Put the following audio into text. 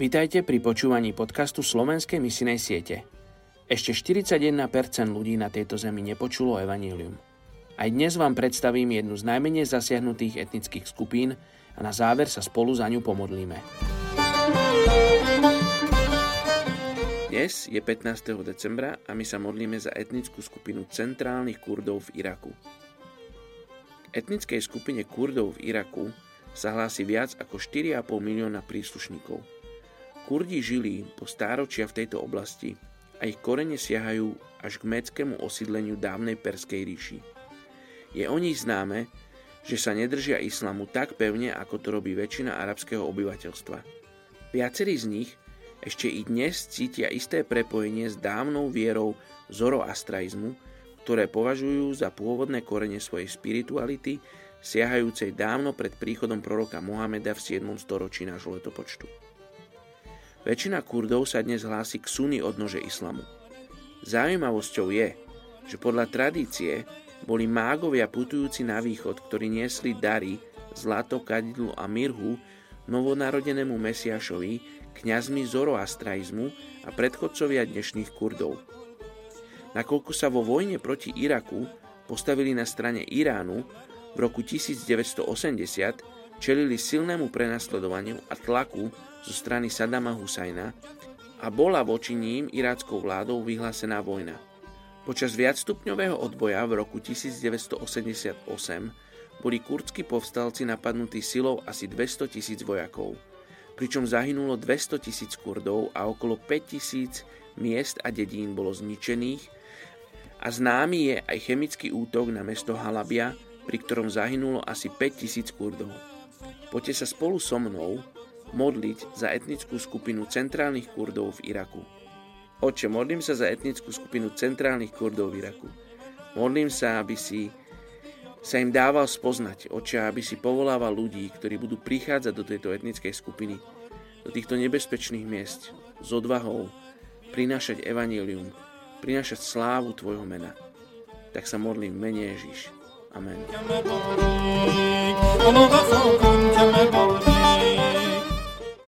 Vítajte pri počúvaní podcastu Slovenskej misinej siete. Ešte 41% ľudí na tejto zemi nepočulo evanílium. Aj dnes vám predstavím jednu z najmenej zasiahnutých etnických skupín a na záver sa spolu za ňu pomodlíme. Dnes je 15. decembra a my sa modlíme za etnickú skupinu centrálnych Kurdov v Iraku. Etnickej skupine Kurdov v Iraku sa hlási viac ako 4,5 milióna príslušníkov. Kurdi žili po stáročia v tejto oblasti a ich korene siahajú až k meckému osídleniu dávnej Perskej ríši. Je o nich známe, že sa nedržia islamu tak pevne, ako to robí väčšina arabského obyvateľstva. Viacerí z nich ešte i dnes cítia isté prepojenie s dávnou vierou zoroastraizmu, ktoré považujú za pôvodné korene svojej spirituality, siahajúcej dávno pred príchodom proroka Mohameda v 7. storočí nášho letopočtu. Väčšina Kurdov sa dnes hlási k suny odnože islamu. Zaujímavosťou je, že podľa tradície boli mágovia putujúci na východ, ktorí niesli dary, zlato, kadidlo a mirhu novonarodenému Mesiašovi, kňazmi zoroastraizmu a predchodcovia dnešných Kurdov. Nakoľko sa vo vojne proti Iraku postavili na strane Iránu, v roku 1980 čelili silnému prenasledovaniu a tlaku zo strany Sadama Husajna a bola voči ním iráckou vládou vyhlásená vojna. Počas viacstupňového odboja v roku 1988 boli kurdskí povstalci napadnutí silou asi 200 tisíc vojakov – pričom zahynulo 200 tisíc Kurdov a okolo 5 tisíc miest a dedín bolo zničených a známy je aj chemický útok na mesto Halabia, pri ktorom zahynulo asi 5 tisíc Kurdov. Poďte sa spolu so mnou modliť za etnickú skupinu centrálnych Kurdov v Iraku. Oče, modlím sa za etnickú skupinu centrálnych Kurdov v Iraku. Modlím sa, aby si sa im dával spoznať, oča, aby si povolával ľudí, ktorí budú prichádzať do tejto etnickej skupiny, do týchto nebezpečných miest, s odvahou, prinášať evanílium, prinášať slávu Tvojho mena. Tak sa modlím v mene Ježiš. Amen.